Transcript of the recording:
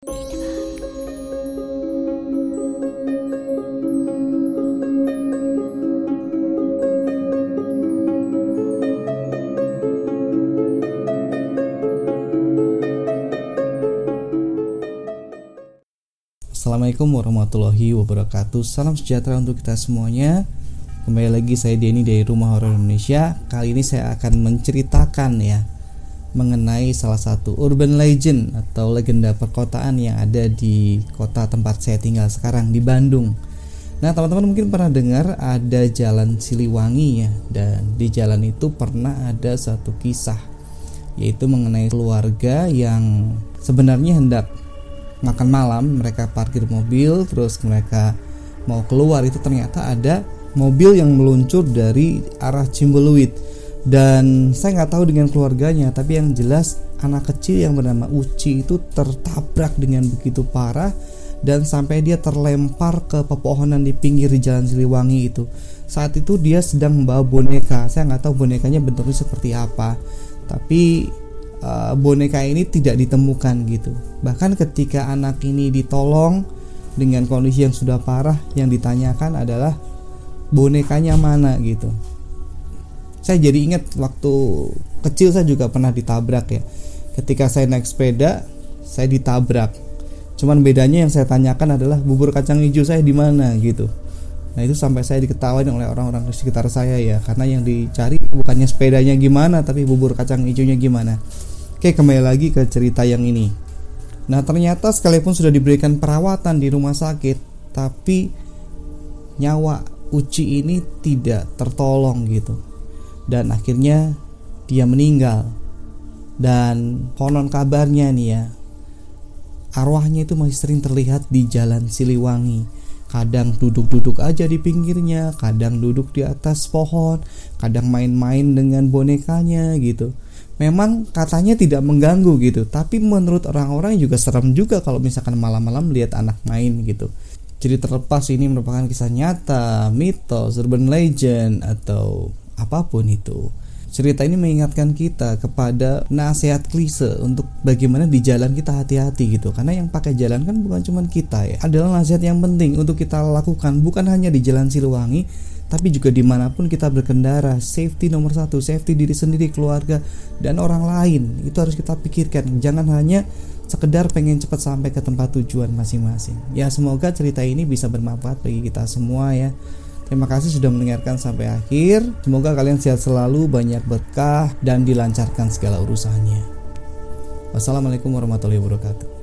Assalamualaikum warahmatullahi wabarakatuh. Salam sejahtera untuk kita semuanya. Kembali lagi saya Denny dari Rumah Horor Indonesia. Kali ini saya akan menceritakan ya Mengenai salah satu urban legend Atau legenda perkotaan yang ada di kota tempat saya tinggal sekarang Di Bandung. Nah teman-teman mungkin pernah dengar ada jalan Siliwangi ya Dan di jalan itu pernah ada satu kisah Yaitu mengenai keluarga yang sebenarnya hendak makan malam. Mereka parkir mobil terus mereka mau keluar. Itu ternyata ada mobil yang meluncur dari arah Cimbeluit dan saya nggak tahu dengan keluarganya tapi yang jelas anak kecil yang bernama Uci itu tertabrak dengan begitu parah dan sampai dia terlempar ke pepohonan di pinggir jalan Siliwangi itu saat itu dia sedang membawa boneka saya nggak tahu bonekanya bentuknya seperti apa tapi uh, boneka ini tidak ditemukan gitu. Bahkan ketika anak ini ditolong dengan kondisi yang sudah parah, yang ditanyakan adalah bonekanya mana gitu. Saya jadi ingat waktu kecil saya juga pernah ditabrak ya. Ketika saya naik sepeda, saya ditabrak. Cuman bedanya yang saya tanyakan adalah bubur kacang hijau saya di mana gitu. Nah itu sampai saya diketawain oleh orang-orang di sekitar saya ya Karena yang dicari bukannya sepedanya gimana Tapi bubur kacang hijaunya gimana Oke kembali lagi ke cerita yang ini Nah ternyata sekalipun sudah diberikan perawatan di rumah sakit Tapi nyawa Uci ini tidak tertolong gitu Dan akhirnya dia meninggal. Dan konon kabarnya nih ya Arwahnya itu masih sering terlihat di jalan Siliwangi. Kadang duduk-duduk aja di pinggirnya Kadang duduk di atas pohon Kadang main-main dengan bonekanya gitu. Memang katanya tidak mengganggu gitu tapi menurut orang-orang juga serem juga kalau misalkan malam-malam lihat anak main gitu. Jadi terlepas ini merupakan kisah nyata mitos urban legend atau apa pun itu. Cerita ini mengingatkan kita kepada nasihat klise untuk bagaimana di jalan kita hati-hati gitu. Karena yang pakai jalan kan bukan cuma kita ya. Adalah nasihat yang penting untuk kita lakukan. Bukan hanya di jalan Siliwangi tapi juga di mana pun kita berkendara. Safety nomor satu safety diri sendiri keluarga dan orang lain. Itu harus kita pikirkan. Jangan hanya sekedar pengen cepat sampai ke tempat tujuan masing-masing. Ya semoga cerita ini bisa bermanfaat bagi kita semua ya Terima kasih sudah mendengarkan sampai akhir. Semoga kalian sehat selalu, banyak berkah, dan dilancarkan segala urusannya. Wassalamualaikum warahmatullahi wabarakatuh.